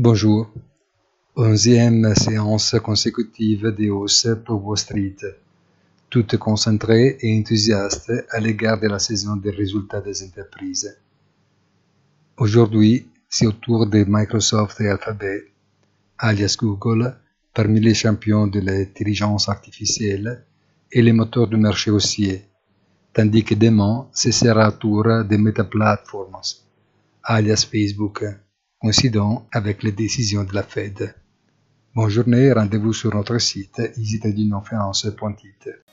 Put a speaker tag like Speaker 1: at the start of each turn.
Speaker 1: Bonjour. Onzième séance consécutive de hausse pour Wall Street. Toutes concentrées et enthousiastes à l'égard de la saison des résultats des entreprises. Aujourd'hui, c'est au tour de Microsoft et Alphabet, alias Google, parmi les champions de l'intelligence artificielle et les moteurs du marché haussier, tandis que demain, ce sera au tour de Meta Platforms, alias Facebook coïncidant avec les décisions de la Fed. Bonne journée rendez-vous sur notre site easytradingconference.it.